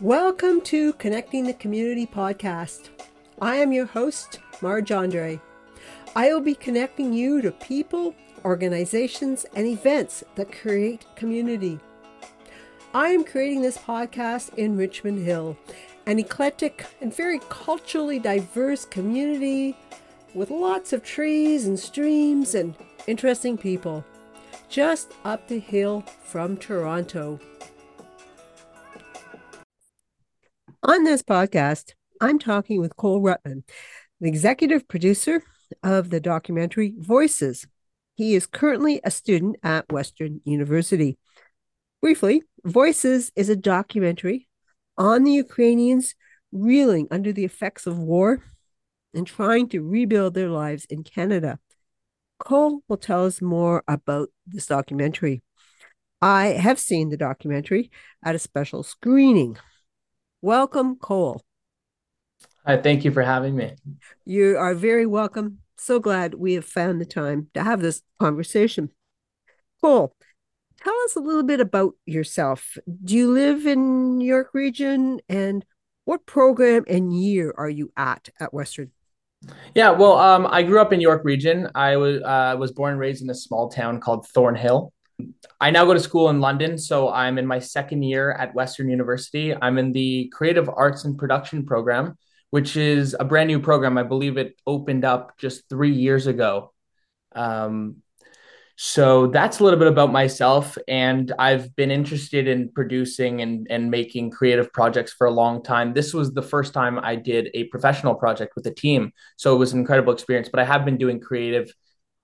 Welcome to Connecting the Community podcast. I am your host, Marge Andre. I will be connecting you to people, organizations, and events that create community. I am creating this podcast in Richmond Hill, an eclectic and very culturally diverse community with lots of trees and streams and interesting people, just up the hill from Toronto. On this podcast, I'm talking with Cole Rutman, the executive producer of the documentary Voices. He is currently a student at Western University. Briefly, Voices is a documentary on the Ukrainians reeling under the effects of war and trying to rebuild their lives in Canada. Cole will tell us more about this documentary. I have seen the documentary at a special screening Welcome, Cole. Hi, thank you for having me. You are very welcome. So glad we have found the time to have this conversation. Cole, tell us a little bit about yourself. Do you live in York region and what program and year are you at at Western? Yeah, well, um, I grew up in York region. I was uh, was born and raised in a small town called Thornhill. I now go to school in London, so I'm in my second year at Western University. I'm in the Creative Arts and Production program, which is a brand new program. I believe it opened up just three years ago. Um, so that's a little bit about myself. And I've been interested in producing and, and making creative projects for a long time. This was the first time I did a professional project with a team. So it was an incredible experience. But I have been doing creative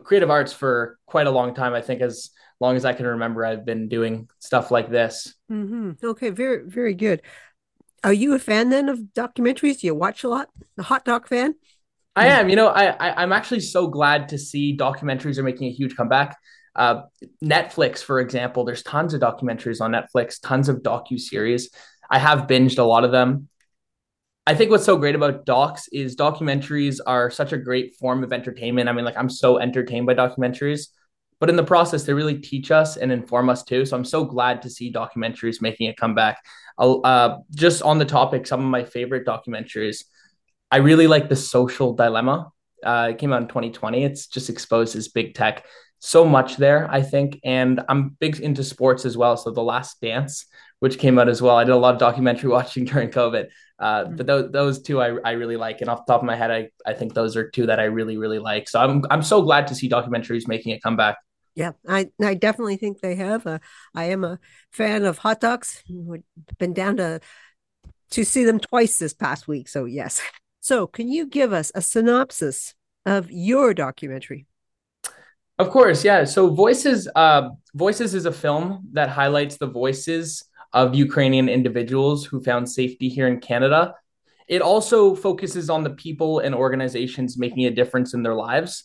creative arts for quite a long time. I think as long as I can remember, I've been doing stuff like this. Mm-hmm. Okay, very, very good. Are you a fan then of documentaries? Do you watch a lot? A hot dog fan? I am. You know, I, I am actually so glad to see documentaries are making a huge comeback. Uh, Netflix, for example, there's tons of documentaries on Netflix, tons of docu series. I have binged a lot of them. I think what's so great about docs is documentaries are such a great form of entertainment. I mean, like I'm so entertained by documentaries but in the process, they really teach us and inform us too. So I'm so glad to see documentaries making a comeback. Uh, just on the topic, some of my favorite documentaries. I really like the social dilemma. Uh, it came out in 2020. It's just exposes big tech so much there, I think. And I'm big into sports as well. So The Last Dance, which came out as well. I did a lot of documentary watching during COVID. Uh, mm-hmm. but those, those two I, I really like. And off the top of my head, I, I think those are two that I really, really like. So I'm, I'm so glad to see documentaries making a comeback. Yeah, I, I definitely think they have. Uh, I am a fan of Hot Docs. Been down to to see them twice this past week. So yes. So can you give us a synopsis of your documentary? Of course, yeah. So Voices, uh, Voices is a film that highlights the voices of Ukrainian individuals who found safety here in Canada. It also focuses on the people and organizations making a difference in their lives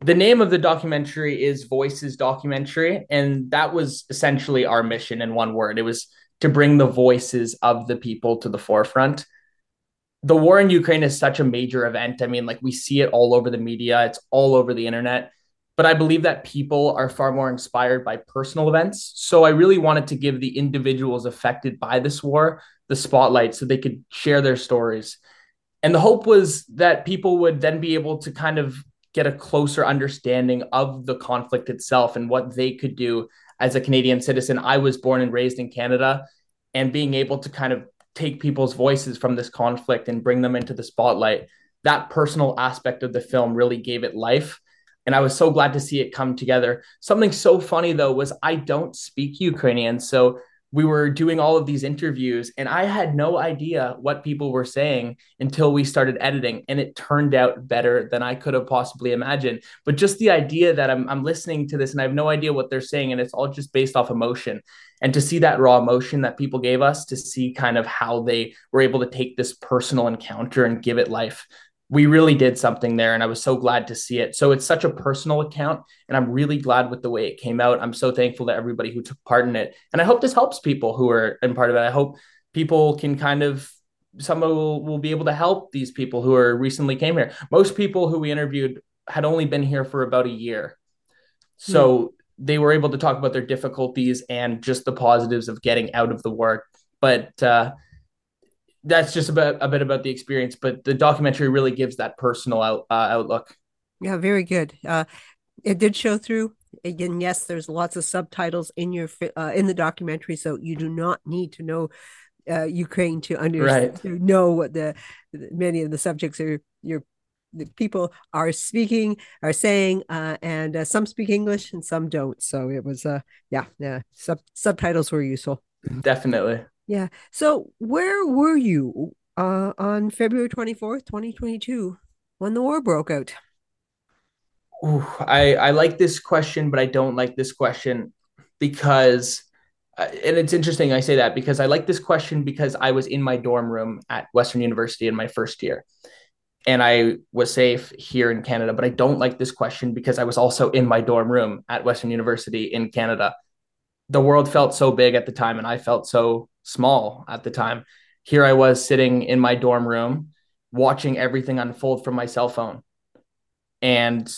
the name of the documentary is Voices Documentary, and that was essentially our mission in one word. It was to bring the voices of the people to the forefront. The war in Ukraine is such a major event. I mean, like we see it all over the media, it's all over the internet. But I believe that people are far more inspired by personal events. So I really wanted to give the individuals affected by this war the spotlight so they could share their stories. And the hope was that people would then be able to kind of get a closer understanding of the conflict itself and what they could do as a Canadian citizen. I was born and raised in Canada, and being able to kind of take people's voices from this conflict and bring them into the spotlight, that personal aspect of the film really gave it life. And I was so glad to see it come together. Something so funny though was I don't speak Ukrainian. So we were doing all of these interviews and I had no idea what people were saying until we started editing and it turned out better than I could have possibly imagined. But just the idea that I'm, I'm listening to this and I have no idea what they're saying and it's all just based off emotion. And to see that raw emotion that people gave us, to see kind of how they were able to take this personal encounter and give it life we really did something there and i was so glad to see it. So it's such a personal account and i'm really glad with the way it came out. I'm so thankful to everybody who took part in it. And i hope this helps people who are in part of it. I hope people can kind of some will, will be able to help these people who are recently came here. Most people who we interviewed had only been here for about a year. So mm. they were able to talk about their difficulties and just the positives of getting out of the work. But uh, that's just about a bit about the experience, but the documentary really gives that personal out, uh, outlook. Yeah, very good. Uh, it did show through. Again, yes, there's lots of subtitles in your uh, in the documentary, so you do not need to know uh, Ukraine to understand right. to know what the many of the subjects are your the people are speaking are saying uh, and uh, some speak english and some don't so it was uh yeah yeah sub- subtitles were useful definitely yeah so where were you uh on february 24th 2022 when the war broke out Ooh, I I like this question, but I don't like this question because, uh, and it's interesting I say that because I like this question because I was in my dorm room at Western University in my first year, and I was safe here in Canada. But I don't like this question because I was also in my dorm room at Western University in Canada. The world felt so big at the time, and I felt so small at the time. Here I was sitting in my dorm room, watching everything unfold from my cell phone, and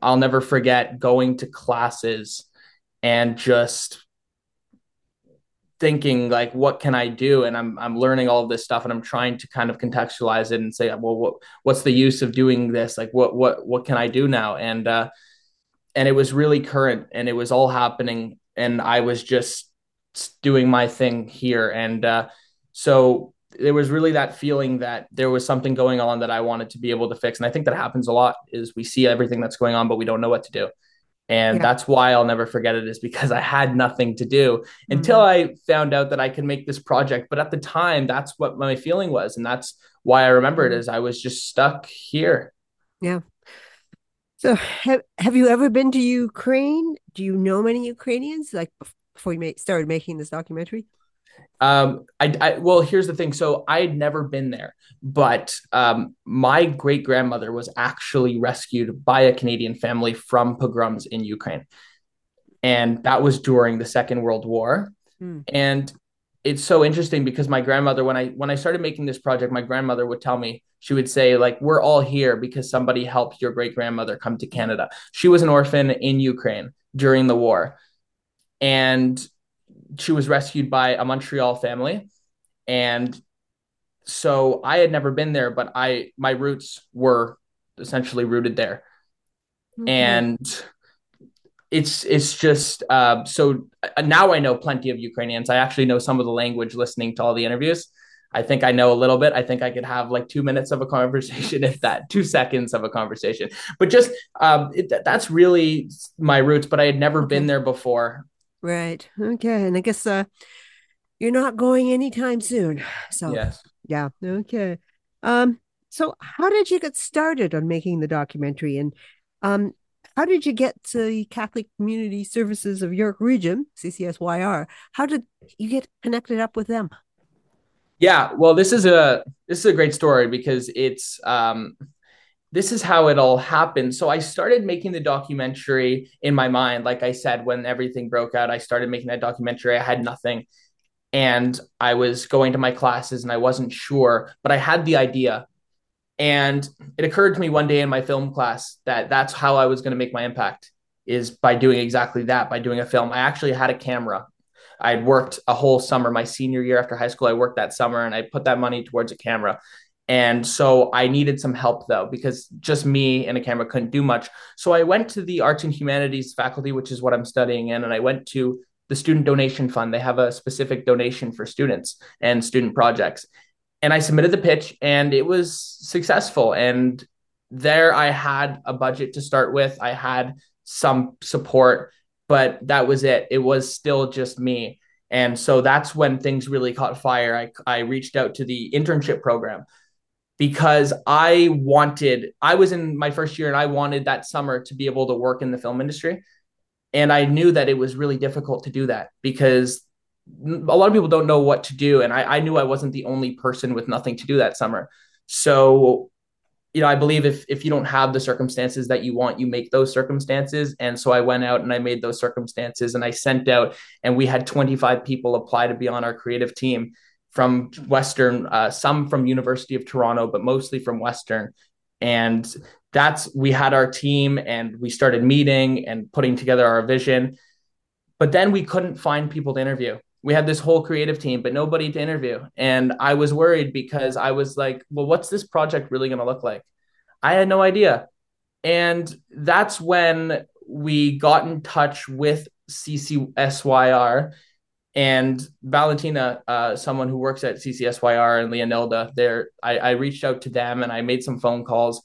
I'll never forget going to classes and just thinking like what can i do? And i'm i'm learning all of this stuff and i'm trying to kind of contextualize it and say well what what's the use of doing this? Like what what what can i do now? And uh and it was really current and it was all happening. And i was just doing my thing here and uh so there was really that feeling that there was something going on that I wanted to be able to fix. And I think that happens a lot is we see everything that's going on, but we don't know what to do. And yeah. that's why I'll never forget it is because I had nothing to do mm-hmm. until I found out that I could make this project. But at the time, that's what my feeling was. And that's why I remember it is I was just stuck here. Yeah. So have, have you ever been to Ukraine? Do you know many Ukrainians like before you made, started making this documentary? Um, I, I, well, here's the thing. So I had never been there, but um, my great grandmother was actually rescued by a Canadian family from pogroms in Ukraine, and that was during the Second World War. Hmm. And it's so interesting because my grandmother, when I when I started making this project, my grandmother would tell me she would say like, "We're all here because somebody helped your great grandmother come to Canada." She was an orphan in Ukraine during the war, and she was rescued by a Montreal family. And so I had never been there, but I my roots were essentially rooted there. Mm-hmm. And it's it's just uh, so uh, now I know plenty of Ukrainians. I actually know some of the language listening to all the interviews. I think I know a little bit. I think I could have like two minutes of a conversation, if that, two seconds of a conversation. But just um, it, that's really my roots. But I had never been there before, Right. Okay. And I guess uh you're not going anytime soon. So yes. Yeah. Okay. Um, so how did you get started on making the documentary and um how did you get to the Catholic Community Services of York Region, CCSYR? How did you get connected up with them? Yeah, well, this is a this is a great story because it's um this is how it all happened. So I started making the documentary in my mind. Like I said, when everything broke out, I started making that documentary. I had nothing. And I was going to my classes and I wasn't sure, but I had the idea. And it occurred to me one day in my film class that that's how I was going to make my impact is by doing exactly that, by doing a film. I actually had a camera. I'd worked a whole summer, my senior year after high school. I worked that summer and I put that money towards a camera. And so I needed some help though, because just me and a camera couldn't do much. So I went to the arts and humanities faculty, which is what I'm studying in, and I went to the student donation fund. They have a specific donation for students and student projects. And I submitted the pitch and it was successful. And there I had a budget to start with, I had some support, but that was it. It was still just me. And so that's when things really caught fire. I, I reached out to the internship program because I wanted, I was in my first year and I wanted that summer to be able to work in the film industry. And I knew that it was really difficult to do that because a lot of people don't know what to do. And I, I knew I wasn't the only person with nothing to do that summer. So, you know, I believe if if you don't have the circumstances that you want, you make those circumstances. And so I went out and I made those circumstances and I sent out and we had 25 people apply to be on our creative team from Western, uh, some from University of Toronto, but mostly from Western. And that's we had our team and we started meeting and putting together our vision. But then we couldn't find people to interview. we had this whole creative team, but nobody to interview. And I was worried because I was like, well, what's this project really going to look like? I had no idea. And that's when we got in touch with CCSYR and Valentina, uh, someone who works at CCSYR and Leonilda, there, I, I reached out to them and I made some phone calls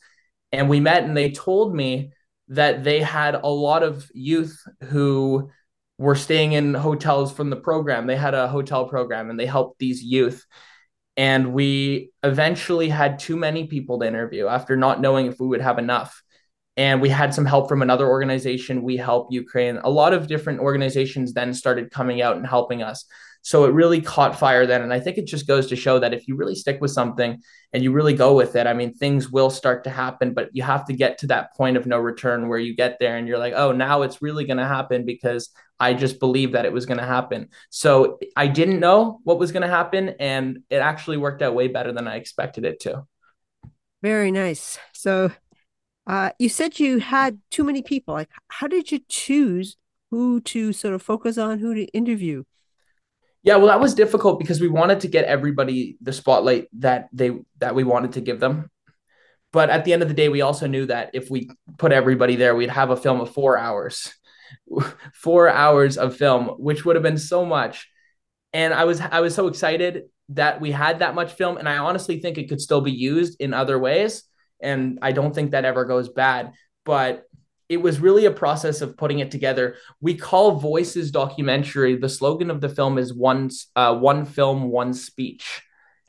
and we met and they told me that they had a lot of youth who were staying in hotels from the program. They had a hotel program and they helped these youth. And we eventually had too many people to interview after not knowing if we would have enough. And we had some help from another organization, We Help Ukraine. A lot of different organizations then started coming out and helping us. So it really caught fire then. And I think it just goes to show that if you really stick with something and you really go with it, I mean, things will start to happen, but you have to get to that point of no return where you get there and you're like, oh, now it's really going to happen because I just believed that it was going to happen. So I didn't know what was going to happen. And it actually worked out way better than I expected it to. Very nice. So uh, you said you had too many people. Like, how did you choose who to sort of focus on, who to interview? Yeah, well, that was difficult because we wanted to get everybody the spotlight that they that we wanted to give them. But at the end of the day, we also knew that if we put everybody there, we'd have a film of four hours, four hours of film, which would have been so much. And I was I was so excited that we had that much film, and I honestly think it could still be used in other ways. And I don't think that ever goes bad. But it was really a process of putting it together. We call Voices documentary. The slogan of the film is one uh, one film, one speech.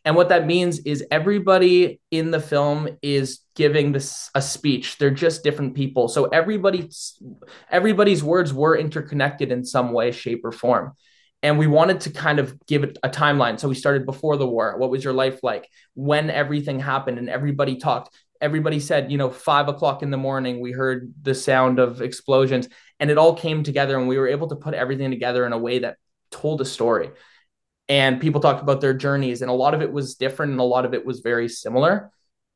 And what that means is everybody in the film is giving this a speech. They're just different people. So everybody's everybody's words were interconnected in some way, shape, or form. And we wanted to kind of give it a timeline. So we started before the war. What was your life like? When everything happened and everybody talked everybody said, you know, five o'clock in the morning, we heard the sound of explosions, and it all came together, and we were able to put everything together in a way that told a story. And people talked about their journeys, and a lot of it was different, and a lot of it was very similar.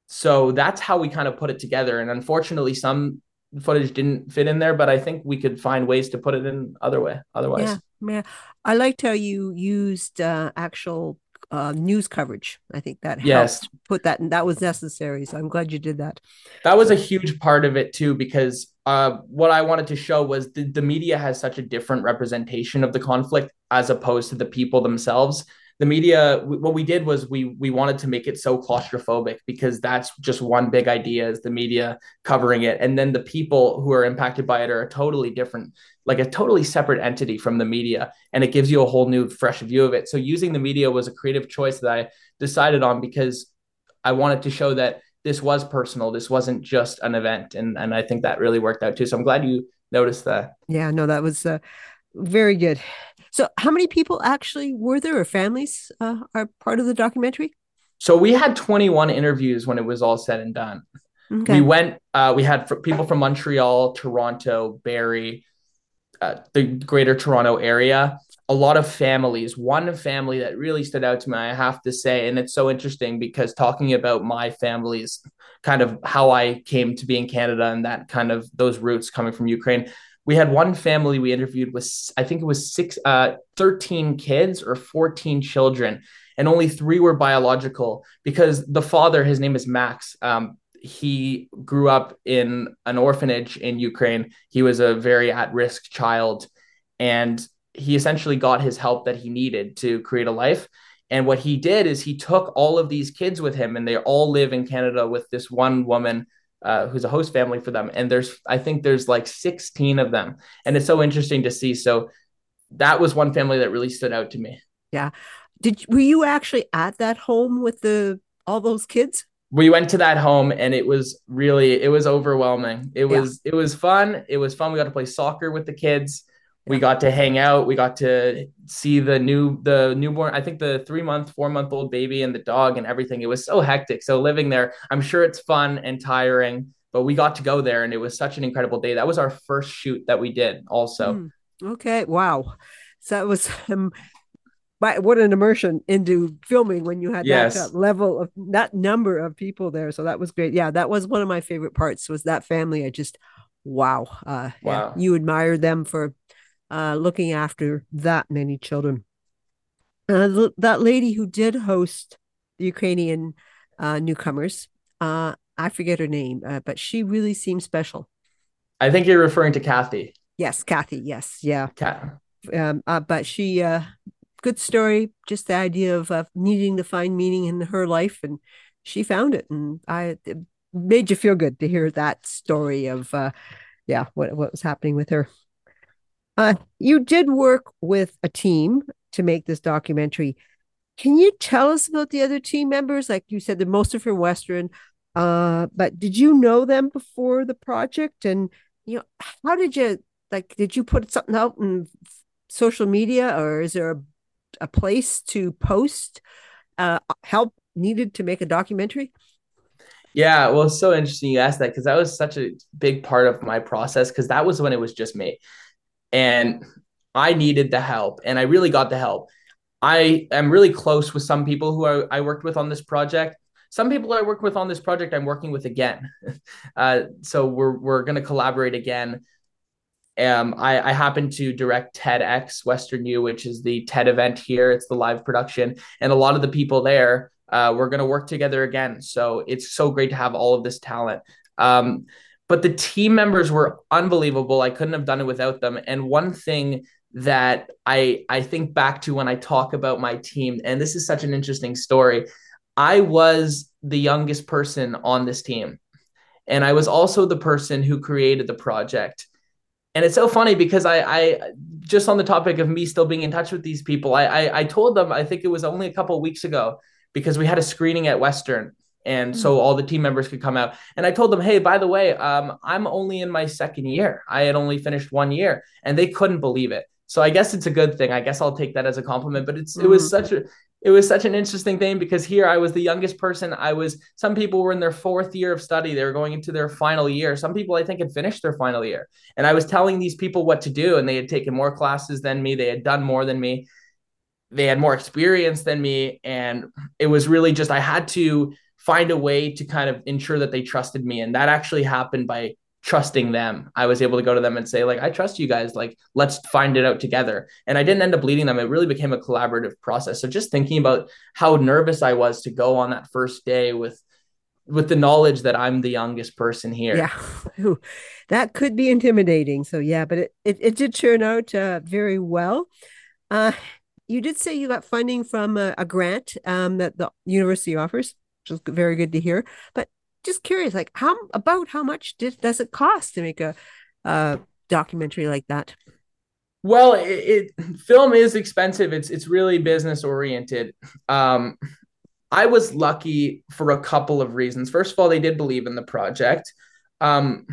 So that's how we kind of put it together. And unfortunately, some footage didn't fit in there, but I think we could find ways to put it in other way. Otherwise, yeah. I liked how you used uh, actual uh, news coverage. I think that yes. helped put that, and that was necessary. So I'm glad you did that. That was a huge part of it too, because uh, what I wanted to show was the, the media has such a different representation of the conflict as opposed to the people themselves the media what we did was we we wanted to make it so claustrophobic because that's just one big idea is the media covering it. And then the people who are impacted by it are a totally different like a totally separate entity from the media. And it gives you a whole new fresh view of it. So using the media was a creative choice that i decided on because i wanted to show that this was personal. This wasn't just an event. And and i think that really worked out too. So i'm glad you noticed that. Yeah no that was uh, very good so, how many people actually were there, or families uh, are part of the documentary? So we had 21 interviews when it was all said and done. Okay. We went. Uh, we had people from Montreal, Toronto, Barrie, uh, the Greater Toronto area. A lot of families. One family that really stood out to me, I have to say, and it's so interesting because talking about my family's kind of how I came to be in Canada and that kind of those roots coming from Ukraine we had one family we interviewed with i think it was six uh 13 kids or 14 children. And only three were biological because the father his name is max um, he grew up in an orphanage in ukraine. He was a very at-risk child and he essentially got his help that he needed to create a life. And what he did is he took all of these kids with him and they all live in canada with this one woman uh, who's a host family for them. And there's, I think there's like 16 of them. And it's so interesting to see. So that was one family that really stood out to me. Yeah. Did, were you actually at that home with the, all those kids? We went to that home and it was really, it was overwhelming. It was, yeah. it was fun. It was fun. We got to play soccer with the kids we got to hang out. We got to see the new the newborn i think the three month four month old baby and the dog and everything. It was so hectic. So living there i'm sure it's fun and tiring but we got to go there and it was such an incredible day. That was our first shoot that we did also. Mm, okay. Wow. So that was um, what an immersion into filming when you had yes. that, that level of that number of people there. So that was great. Yeah that was one of my favorite parts was that family. I just wow uh wow. Yeah, you admired them for uh, looking after that many children. Uh, that lady who did host the Ukrainian uh, newcomers, uh, I forget her name, uh, but she really seemed special. I think you're referring to Kathy. Yes, Kathy. Yes, yeah. Kat. Um, uh, but she, uh, good story. Just the idea of uh, needing to find meaning in her life, and she found it, and I it made you feel good to hear that story of, uh, yeah, what what was happening with her. Uh, you did work with a team to make this documentary. Can you tell us about the other team members? Like you said, the most are from Western. Uh, but did you know them before the project? And you know, how did you like? Did you put something out in social media, or is there a, a place to post uh, help needed to make a documentary? Yeah, well, it's so interesting you asked that because that was such a big part of my process because that was when it was just me. And I needed the help, and I really got the help. I am really close with some people who I, I worked with on this project. Some people I worked with on this project, I'm working with again. uh, so we're we're going to collaborate again. Um, I, I happen to direct TEDx Western U, which is the TED event here. It's the live production, and a lot of the people there, uh, we're going to work together again. So it's so great to have all of this talent. Um, but the team members were unbelievable. I couldn't have done it without them. And one thing that I I think back to when I talk about my team, and this is such an interesting story. I was the youngest person on this team, and I was also the person who created the project. And it's so funny because I, I just on the topic of me still being in touch with these people, I, I, I told them I think it was only a couple weeks ago because we had a screening at Western and so mm-hmm. all the team members could come out. And i told them hey by the way um, i'm only in my second year. I had only finished one year and they couldn't believe it. So i guess it's a good thing. I guess i'll take that as a compliment but it's mm-hmm. it was mm-hmm. such a it was such an interesting thing because here i was the youngest person. I was some people were in their fourth year of study. They were going into their final year. Some people i think had finished their final year. And i was telling these people what to do and they had taken more classes than me. They had done more than me. They had more experience than me. And it was really just i had to find a way to kind of ensure that they trusted me. And that actually happened by trusting them. I was able to go to them and say, like, I trust you guys. Like, let's find it out together. And I didn't end up leading them. It really became a collaborative process. So just thinking about how nervous I was to go on that first day with with the knowledge that I'm the youngest person here. Yeah. that could be intimidating. So yeah, but it, it, it did turn out uh, very well. Uh, you did say you got funding from a, a grant um, that the university offers which is very good to hear. But just curious, like how about how much did, does it cost to make a, a documentary like that? Well, it, it, film is expensive. It's it's really business oriented. Um, I was lucky for a couple of reasons. First of all, they did believe in the project. Um,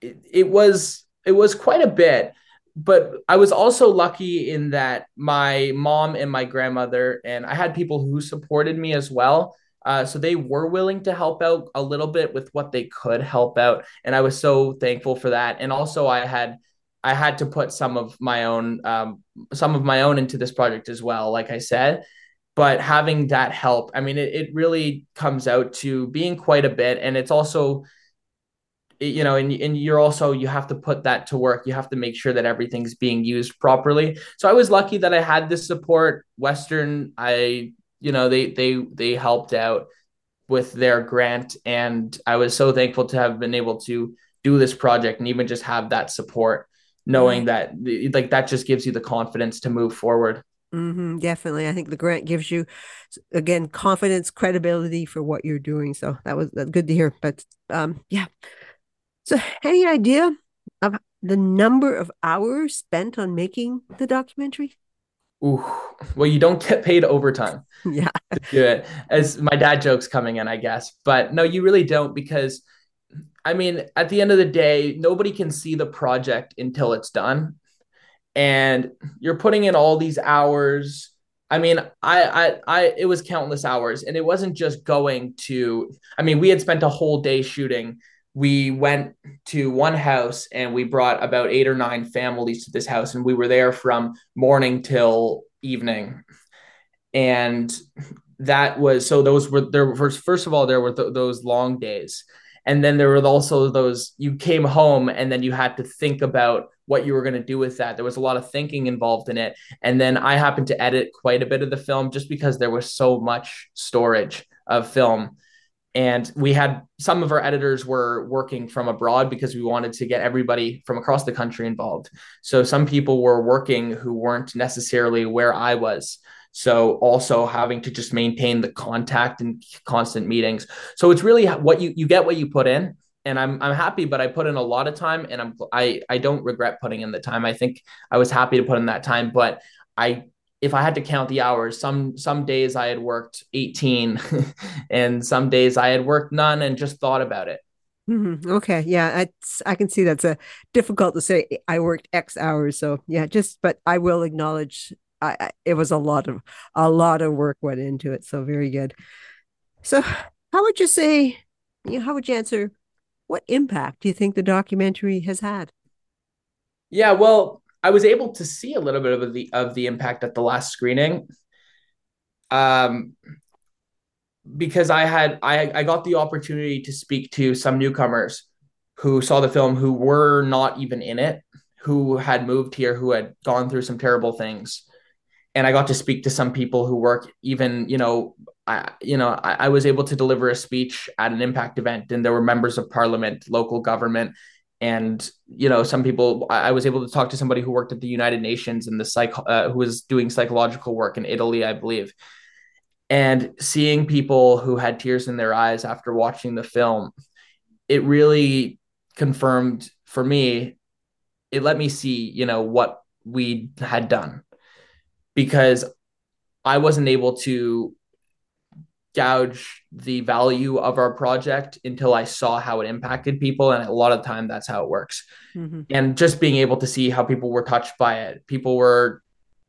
it, it was it was quite a bit, but I was also lucky in that my mom and my grandmother and I had people who supported me as well. Uh, so they were willing to help out a little bit with what they could help out, and I was so thankful for that. And also, I had I had to put some of my own um, some of my own into this project as well. Like I said, but having that help, I mean, it, it really comes out to being quite a bit, and it's also you know and, and you're also you have to put that to work you have to make sure that everything's being used properly so i was lucky that i had this support western i you know they they they helped out with their grant. And i was so thankful to have been able to do this project and even just have that support knowing that like that just gives you the confidence to move forward. Mm-hmm, definitely. I think the grant gives you again confidence credibility for what you're doing. So that was good to hear. But um yeah. So any idea of the number of hours spent on making the documentary Ooh, well, you don't get paid overtime. Yeah. To do it. As my dad jokes coming in, I guess. But no, you really don't because I mean, at the end of the day, nobody can see the project until it's done. And you're putting in all these hours. I mean, I, I, I, it was countless hours, and it wasn't just going to. I mean, we had spent a whole day shooting we went to one house and we brought about eight or nine families to this house and we were there from morning till evening and that was so those were there was first of all there were th- those long days and then there were also those you came home and then you had to think about what you were going to do with that. There was a lot of thinking involved in it. And then I happened to edit quite a bit of the film just because there was so much storage of film. And we had some of our editors were working from abroad because we wanted to get everybody from across the country involved. So some people were working who weren't necessarily where I was. So also having to just maintain the contact and constant meetings. So it's really what you you get what you put in and I'm I'm happy, but I put in a lot of time, and I'm I I don't regret putting in the time. I think I was happy to put in that time, but I if I had to count the hours, some some days I had worked 18, and some days I had worked none, and just thought about it. Mm-hmm. Okay, yeah, it's I can see that's a difficult to say. I worked X hours, so yeah, just but I will acknowledge I, I it was a lot of a lot of work went into it. So very good. So how would you say? You know, how would you answer what impact do you think the documentary has had? Yeah, well, I was able to see a little bit of the of the impact at the last screening. Um because I had I I got the opportunity to speak to some newcomers who saw the film who were not even in it, who had moved here, who had gone through some terrible things. And I got to speak to some people who work even, you know, I, you know, I, I, was able to deliver a speech at an impact event, and there were members of parliament, local government, and you know, some people. I, was able to talk to somebody who worked at the United Nations and the psych, uh, who was doing psychological work in Italy, I believe. And seeing people who had tears in their eyes after watching the film, it really confirmed for me. It let me see, you know, what we had done because I wasn't able to gouge the value of our project until I saw how it impacted people. And a lot of time that's how it works. Mm-hmm. And just being able to see how people were touched by it, people were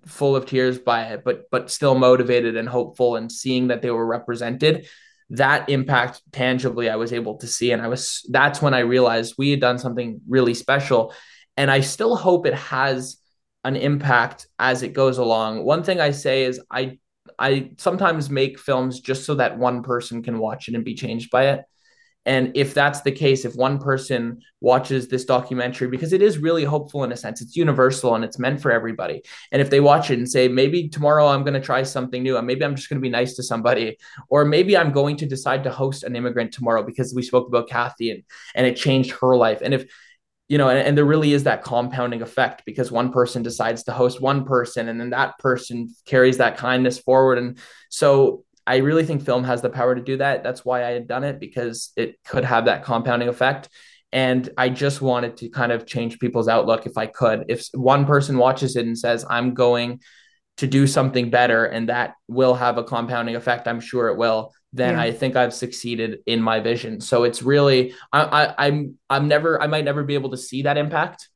full of tears by it, but but still motivated and hopeful and seeing that they were represented. That impact tangibly I was able to see. And I was that's when I realized we had done something really special. And I still hope it has an impact as it goes along. One thing I say is I I sometimes make films just so that one person can watch it and be changed by it. And if that's the case, if one person watches this documentary, because it is really hopeful in a sense, it's universal and it's meant for everybody. And if they watch it and say, maybe tomorrow I'm going to try something new, and maybe I'm just going to be nice to somebody, or maybe I'm going to decide to host an immigrant tomorrow because we spoke about Kathy and, and it changed her life. And if you know, and, and, there really is that compounding effect because one person decides to host one person and then that person carries that kindness forward. And so I really think film has the power to do that. That's why I had done it because it could have that compounding effect. And I just wanted to kind of change people's outlook if I could. If one person watches it and says, I'm going to do something better and that will have a compounding effect, I'm sure it will then yeah. I think I've succeeded in my vision. So it's really I, I I'm I'm never I might never be able to see that impact.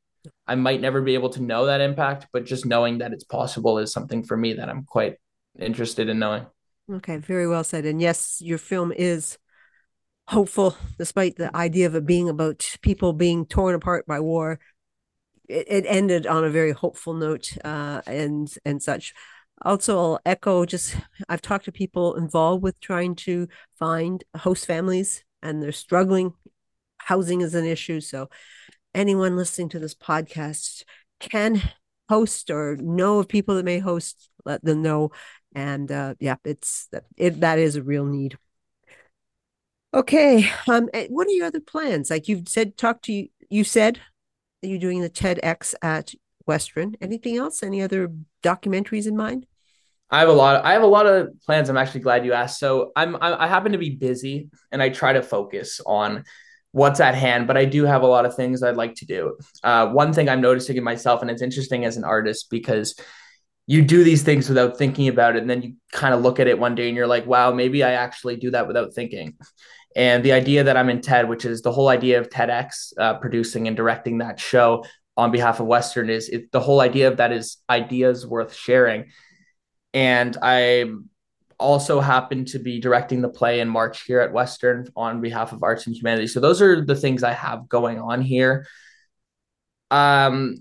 I might never be able to know that impact, but just knowing that it's possible is something for me that I'm quite interested in knowing. Okay, very well said. And yes, your film is hopeful, despite the idea of it being about people being torn apart by war. It, it ended on a very hopeful note, uh, and and such also I'll echo just I've talked to people involved with trying to find host families and they're struggling. Housing is an issue. So anyone listening to this podcast can host or know of people that may host, let them know. And uh, yeah, it's it that is a real need. Okay. Um, eh, what are your other plans? Like you've said, talk to you. You said you're doing the TEDx at Western. Anything else? Any other documentaries in mind? I have a lot. Of, I have a lot of plans. I'm actually glad you asked. So I'm I, I happen to be busy, and I try to focus on what's at hand. But I do have a lot of things I'd like to do. Uh, one thing I'm noticing in myself, and it's interesting as an artist because you do these things without thinking about it, and then you kind of look at it one day and you're like, wow, maybe I actually do that without thinking. And the idea that I'm in TED, which is the whole idea of TEDx, uh, producing and directing that show on behalf of Western, is it, the whole idea of that is ideas worth sharing and I also happen to be directing the play in March here at Western on behalf of Arts and Humanities. So those are the things I have going on here. Um,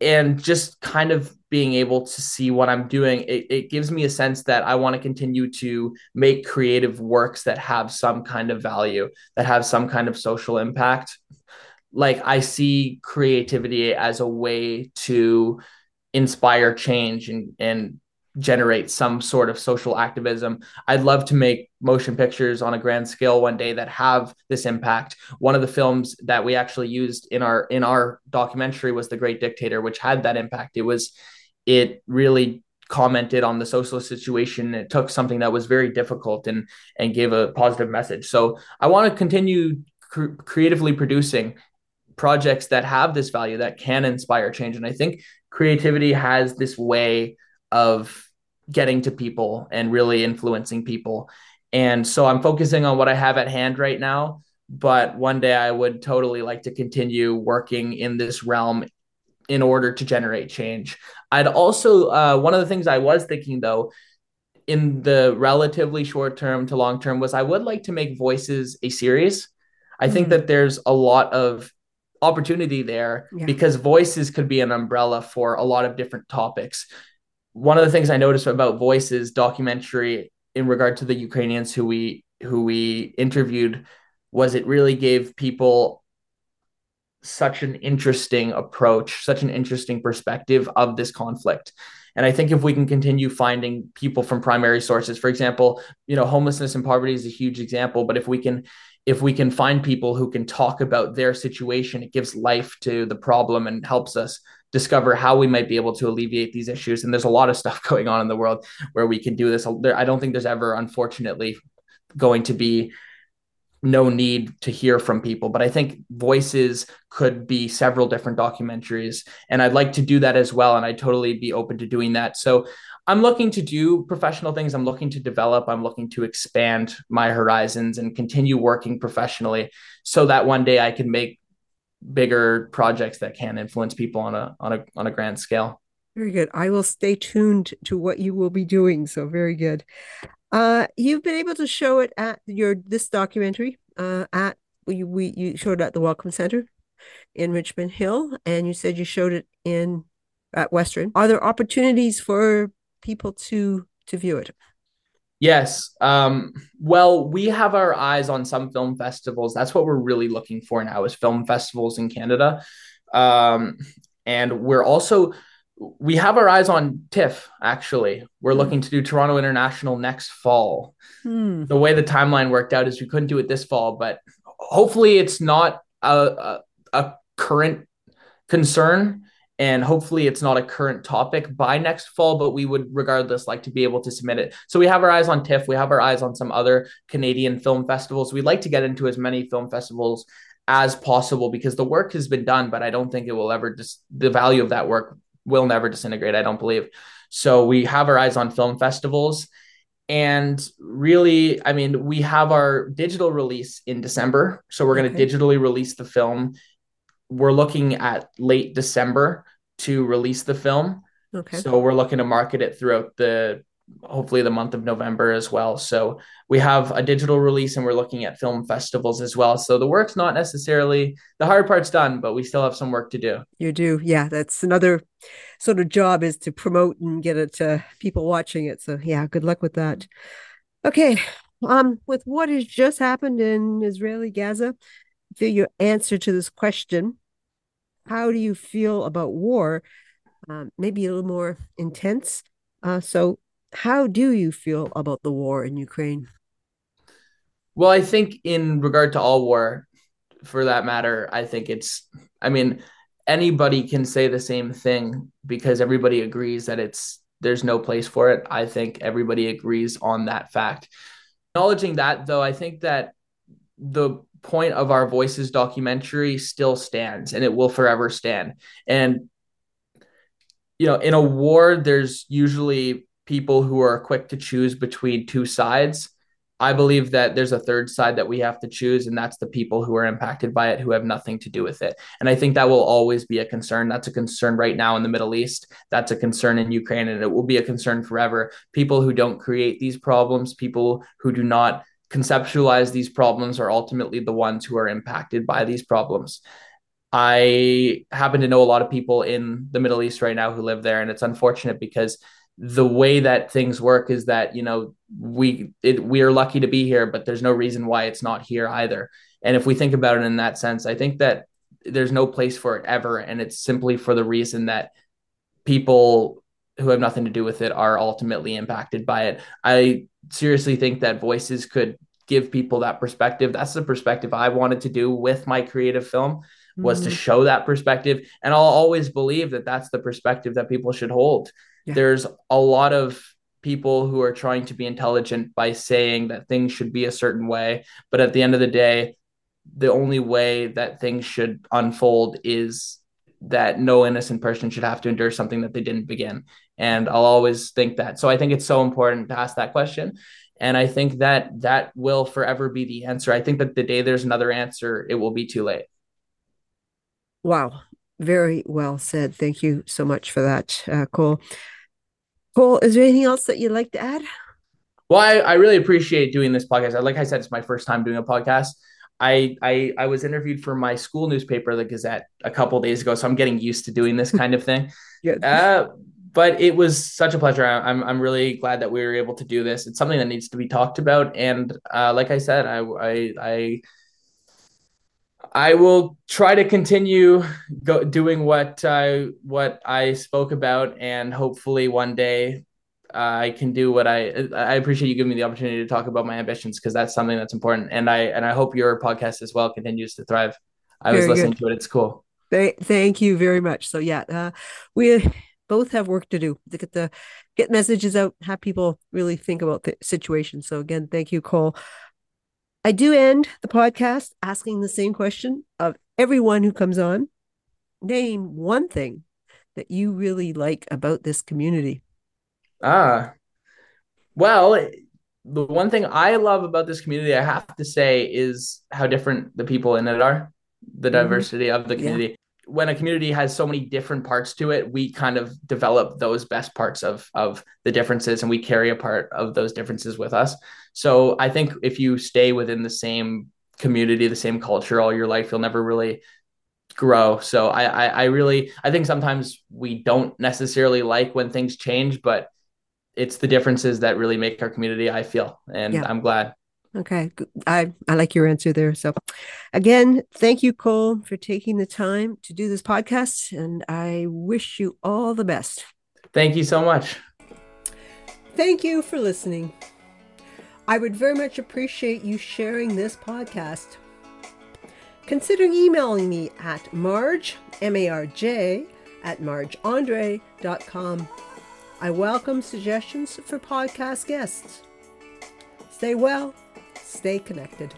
and just kind of being able to see what I'm doing, it, it gives me a sense that I want to continue to make creative works that have some kind of value, that have some kind of social impact like I see creativity as a way to inspire change and and generate some sort of social activism. I'd love to make motion pictures on a grand scale one day that have this impact. One of the films that we actually used in our in our documentary was The Great Dictator, which had that impact. It was it really commented on the social situation. It took something that was very difficult and and gave a positive message. So I want to continue cr- creatively producing projects that have this value that can inspire change. And I think creativity has this way of getting to people and really influencing people. And so I'm focusing on what I have at hand right now. But one day I would totally like to continue working in this realm in order to generate change. I'd also, uh, one of the things I was thinking though, in the relatively short term to long term, was I would like to make Voices a series. I mm-hmm. think that there's a lot of opportunity there yeah. because voices could be an umbrella for a lot of different topics one of the things I noticed about Voices documentary in regard to the Ukrainians who we who we interviewed was it really gave people such an interesting approach, such an interesting perspective of this conflict. And I think if we can continue finding people from primary sources, for example, you know, homelessness and poverty is a huge example, but if we can if we can find people who can talk about their situation, it gives life to the problem and helps us discover how we might be able to alleviate these issues. And there's a lot of stuff going on in the world where we can do this. I don't think there's ever, unfortunately, going to be no need to hear from people. But I think voices could be several different documentaries. And I'd like to do that as well. And I'd totally be open to doing that. So I'm looking to do professional things. I'm looking to develop. I'm looking to expand my horizons and continue working professionally so that one day I can make bigger projects that can influence people on a on a on a grand scale. Very good. I will stay tuned to what you will be doing. So very good. Uh, you've been able to show it at your this documentary uh, at we, we you showed at the Welcome Center in Richmond Hill, and you said you showed it in at Western. Are there opportunities for people to to view it? Yes. Um, well, we have our eyes on some film festivals. That's what we're really looking for now is film festivals in Canada. Um, and we're also we have our eyes on TIFF actually. We're mm. looking to do Toronto International next fall. Mm. The way the timeline worked out is we couldn't do it this fall, but hopefully it's not a, a, a current concern and hopefully it's not a current topic by next fall but we would regardless like to be able to submit it. So we have our eyes on tiff we have our eyes on some other canadian film festivals. We'd like to get into as many film festivals as possible because the work has been done but i don't think it will ever just dis- the value of that work will never disintegrate i don't believe. So we have our eyes on film festivals and really i mean we have our digital release in december. So we're going to digitally release the film we're looking at late December to release the film. Okay. So we're looking to market it throughout the hopefully the month of November as well. So we have a digital release and we're looking at film festivals as well. So the work's not necessarily the hard part's done, but we still have some work to do. You do. Yeah, that's another sort of job is to promote and get it to people watching it. So yeah, good luck with that. Okay. Um with what has just happened in Israeli Gaza, feel your answer to this question how do you feel about war? Um, maybe a little more intense. Uh, so, how do you feel about the war in Ukraine? Well, I think in regard to all war, for that matter, I think it's. I mean, anybody can say the same thing because everybody agrees that it's there's no place for it. I think everybody agrees on that fact. Acknowledging that, though, I think that the point of our voices documentary still stands and it will forever stand. And you know in a war there's usually people who are quick to choose between two sides. I believe that there's a third side that we have to choose and that's the people who are impacted by it who have nothing to do with it. And i think that will always be a concern. That's a concern right now in the middle east. That's a concern in ukraine and it will be a concern forever. People who don't create these problems people who do not conceptualize these problems are ultimately the ones who are impacted by these problems. I happen to know a lot of people in the Middle East right now who live there, and it's unfortunate because the way that things work is that you know we it, we are lucky to be here, but there's no reason why it's not here either. And if we think about it in that sense, I think that there's no place for it ever and it's simply for the reason that people who have nothing to do with it are ultimately impacted by it i seriously think that voices could give people that perspective that's the perspective i wanted to do with my creative film was mm-hmm. to show that perspective and i'll always believe that that's the perspective that people should hold yeah. there's a lot of people who are trying to be intelligent by saying that things should be a certain way but at the end of the day the only way that things should unfold is that no innocent person should have to endure something that they didn't begin. And I'll always think that. So I think it's so important to ask that question. And I think that that will forever be the answer. I think that the day there's another answer, it will be too late. Wow. Very well said. Thank you so much for that, uh, Cole. Cole, is there anything else that you'd like to add? Well, I, I really appreciate doing this podcast. Like I said, it's my first time doing a podcast. I, I I was interviewed for my school newspaper, the Gazette, a couple days ago, so I'm getting used to doing this kind of thing. yeah. Uh, but it was such a pleasure. I'm I'm really glad that we were able to do this. It's something that needs to be talked about, and uh, like I said, I I I I will try to continue go, doing what I what I spoke about, and hopefully one day I can do what I I appreciate you giving me the opportunity to talk about my ambitions because that's something that's important and I and I hope your podcast as well continues to thrive. I very was listening good. to it. It's cool. Thank you very much. So yeah, uh, we both have work to do to get the get messages out, have people really think about the situation. So again, thank you, Cole. I do end the podcast asking the same question of everyone who comes on. Name one thing that you really like about this community. Ah, well, the one thing I love about this community, I have to say, is how different the people in it are, the mm-hmm. diversity of the community. When a community has so many different parts to it, we kind of develop those best parts of of the differences, and we carry a part of those differences with us. So I think if you stay within the same community, the same culture all your life, you'll never really grow. So I, I, I really I think sometimes we don't necessarily like when things change, but it's the differences that really make our community i feel and yeah. i'm glad okay i i like your answer there. So again thank you cole for taking the time to do this podcast and i wish you all the best. Thank you so much. Thank you for listening. I would very much appreciate you sharing this podcast. Consider emailing me at marj m-a-r-j at marjandre.com I welcome suggestions for podcast guests. Stay well, stay connected.